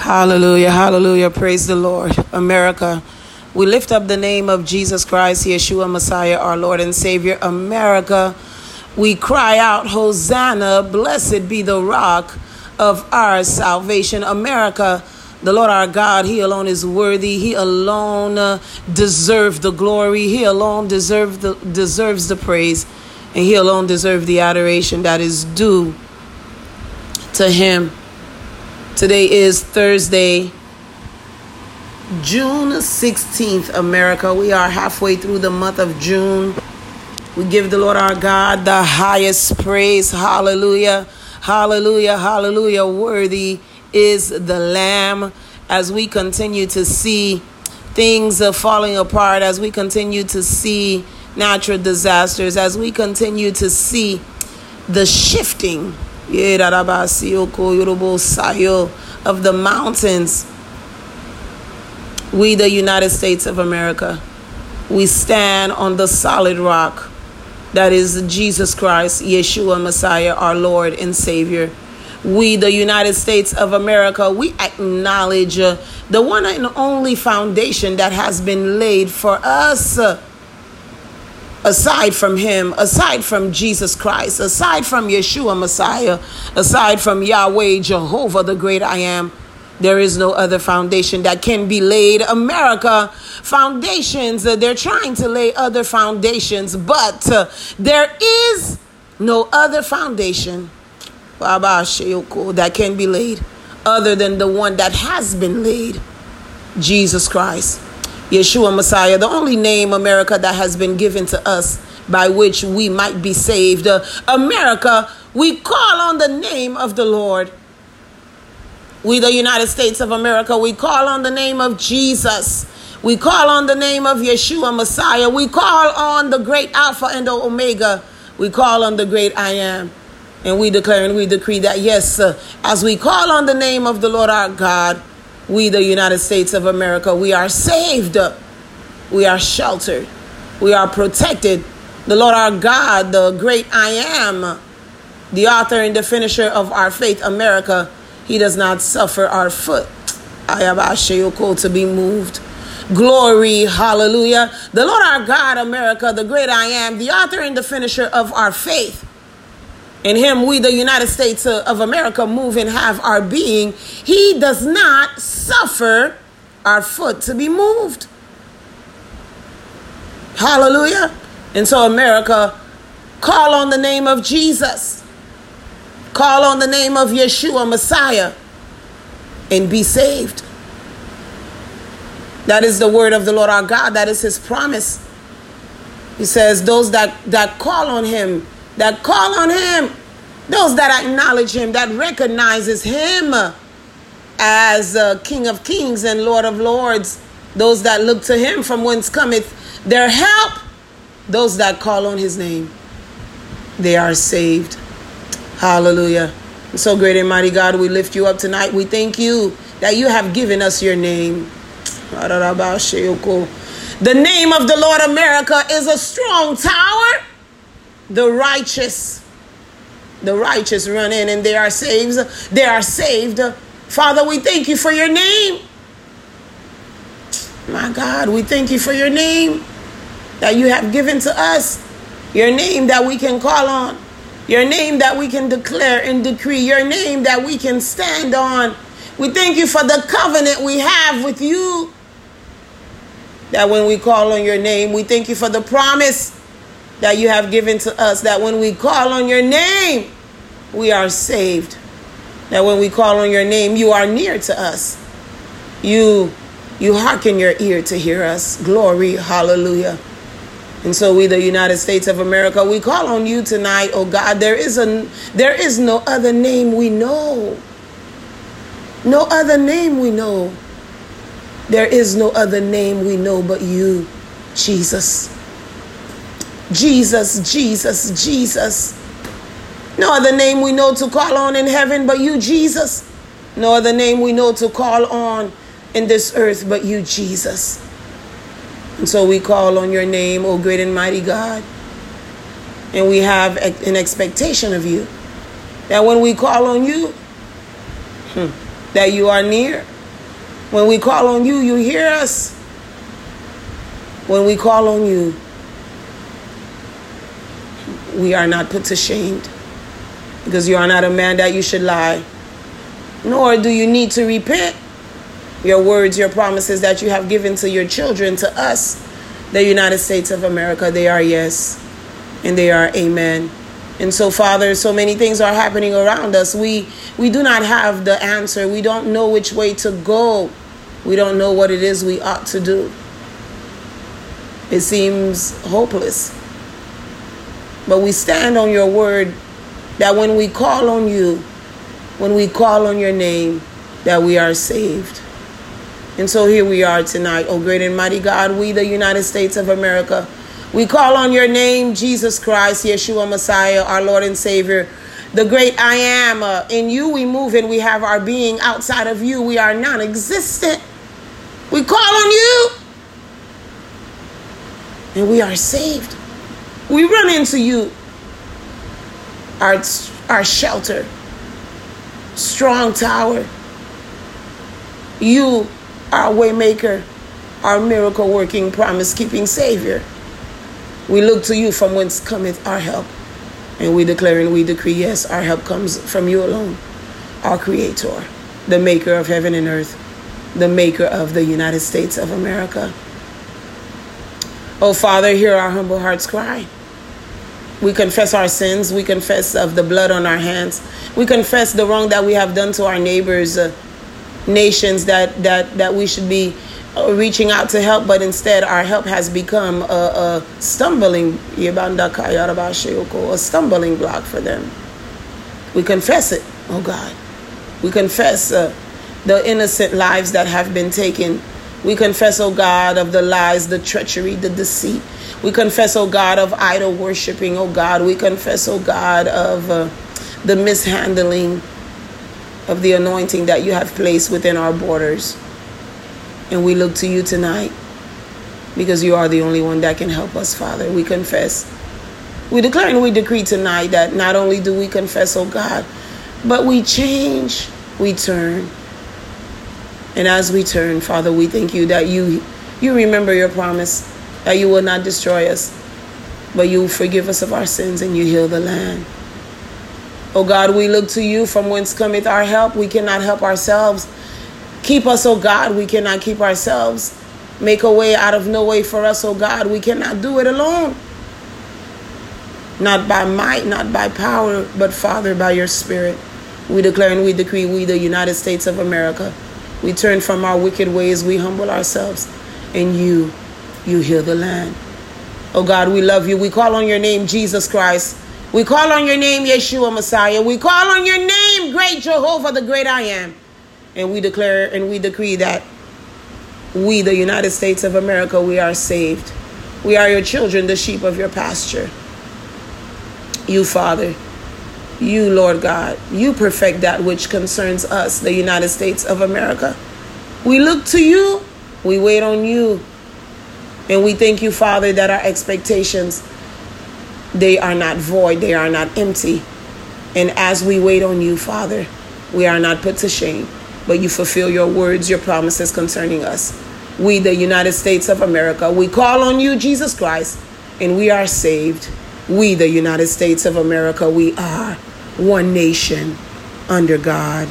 Hallelujah, hallelujah. Praise the Lord. America, we lift up the name of Jesus Christ, Yeshua Messiah, our Lord and Savior. America, we cry out, Hosanna, blessed be the rock of our salvation. America, the Lord our God, He alone is worthy. He alone uh, deserves the glory. He alone deserves the, deserves the praise. And He alone deserves the adoration that is due to Him. Today is Thursday, June 16th, America. We are halfway through the month of June. We give the Lord our God the highest praise. Hallelujah. Hallelujah. Hallelujah. Worthy is the Lamb as we continue to see things falling apart, as we continue to see natural disasters, as we continue to see the shifting of the mountains. We, the United States of America, we stand on the solid rock that is Jesus Christ, Yeshua Messiah, our Lord and Savior. We, the United States of America, we acknowledge uh, the one and only foundation that has been laid for us. Aside from him, aside from Jesus Christ, aside from Yeshua Messiah, aside from Yahweh Jehovah, the great I am, there is no other foundation that can be laid. America, foundations, uh, they're trying to lay other foundations, but uh, there is no other foundation that can be laid other than the one that has been laid Jesus Christ. Yeshua Messiah, the only name, America, that has been given to us by which we might be saved. Uh, America, we call on the name of the Lord. We, the United States of America, we call on the name of Jesus. We call on the name of Yeshua Messiah. We call on the great Alpha and the Omega. We call on the great I am. And we declare and we decree that, yes, uh, as we call on the name of the Lord our God, we, the United States of America, we are saved, we are sheltered, we are protected. The Lord our God, the great I am, the author and the finisher of our faith, America, he does not suffer our foot to be moved. Glory, hallelujah. The Lord our God, America, the great I am, the author and the finisher of our faith. In him, we, the United States of America, move and have our being. He does not suffer our foot to be moved. Hallelujah. And so, America, call on the name of Jesus, call on the name of Yeshua, Messiah, and be saved. That is the word of the Lord our God. That is his promise. He says, Those that, that call on him that call on him, those that acknowledge him, that recognizes him as uh, King of Kings and Lord of Lords, those that look to him from whence cometh their help, those that call on his name, they are saved. Hallelujah. So great and mighty God, we lift you up tonight. We thank you that you have given us your name. The name of the Lord America is a strong tower the righteous the righteous run in and they are saved they are saved. Father we thank you for your name. My god we thank you for your name that you have given to us your name that we can call on your name that we can declare and decree your name that we can stand on. We thank you for the covenant we have with you that when we call on your name we thank you for the promise that you have given to us, that when we call on your name, we are saved. That when we call on your name, you are near to us. You you hearken your ear to hear us. Glory, hallelujah. And so we the United States of America, we call on you tonight, oh God. There is a there is no other name we know. No other name we know. There is no other name we know but you, Jesus. Jesus, Jesus, Jesus. No other name we know to call on in heaven but you, Jesus. No other name we know to call on in this earth but you, Jesus. And so we call on your name, O great and mighty God. And we have an expectation of you that when we call on you, hmm, that you are near. When we call on you, you hear us. When we call on you, we are not put to shame because you are not a man that you should lie, nor do you need to repent. Your words, your promises that you have given to your children, to us, the United States of America, they are yes and they are amen. And so, Father, so many things are happening around us. We we do not have the answer. We don't know which way to go. We don't know what it is we ought to do. It seems hopeless. But we stand on your word that when we call on you, when we call on your name, that we are saved. And so here we are tonight, oh great and mighty God, we, the United States of America, we call on your name, Jesus Christ, Yeshua Messiah, our Lord and Savior, the great I am. Uh, in you we move and we have our being. Outside of you, we are non existent. We call on you and we are saved. We run into you our, our shelter, strong tower. You, our waymaker, our miracle working, promise keeping Savior. We look to you from whence cometh our help. And we declare and we decree, yes, our help comes from you alone, our Creator, the maker of heaven and earth, the maker of the United States of America. Oh, Father, hear our humble hearts cry. We confess our sins. We confess of the blood on our hands. We confess the wrong that we have done to our neighbors, uh, nations that, that, that we should be uh, reaching out to help, but instead our help has become a, a stumbling a stumbling block for them. We confess it, oh God. We confess uh, the innocent lives that have been taken. We confess, oh God, of the lies, the treachery, the deceit we confess, oh God, of idol worshiping, oh God. We confess, oh God, of uh, the mishandling of the anointing that you have placed within our borders. And we look to you tonight because you are the only one that can help us, Father. We confess. We declare and we decree tonight that not only do we confess, oh God, but we change, we turn. And as we turn, Father, we thank you that you you remember your promise that you will not destroy us, but you forgive us of our sins and you heal the land. Oh God, we look to you from whence cometh our help. We cannot help ourselves. Keep us, oh God, we cannot keep ourselves. Make a way out of no way for us, oh God. We cannot do it alone. Not by might, not by power, but Father, by your Spirit. We declare and we decree, we, the United States of America, we turn from our wicked ways, we humble ourselves, and you you heal the land. Oh God, we love you. We call on your name, Jesus Christ. We call on your name, Yeshua Messiah. We call on your name, great Jehovah, the great I am. And we declare and we decree that we, the United States of America, we are saved. We are your children, the sheep of your pasture. You, Father, you, Lord God, you perfect that which concerns us, the United States of America. We look to you, we wait on you, and we thank you, Father, that our expectations they are not void, they are not empty. And as we wait on you, Father, we are not put to shame, but you fulfill your words, your promises concerning us. We, the United States of America, we call on you, Jesus Christ, and we are saved. We, the United States of America, we are one nation under God.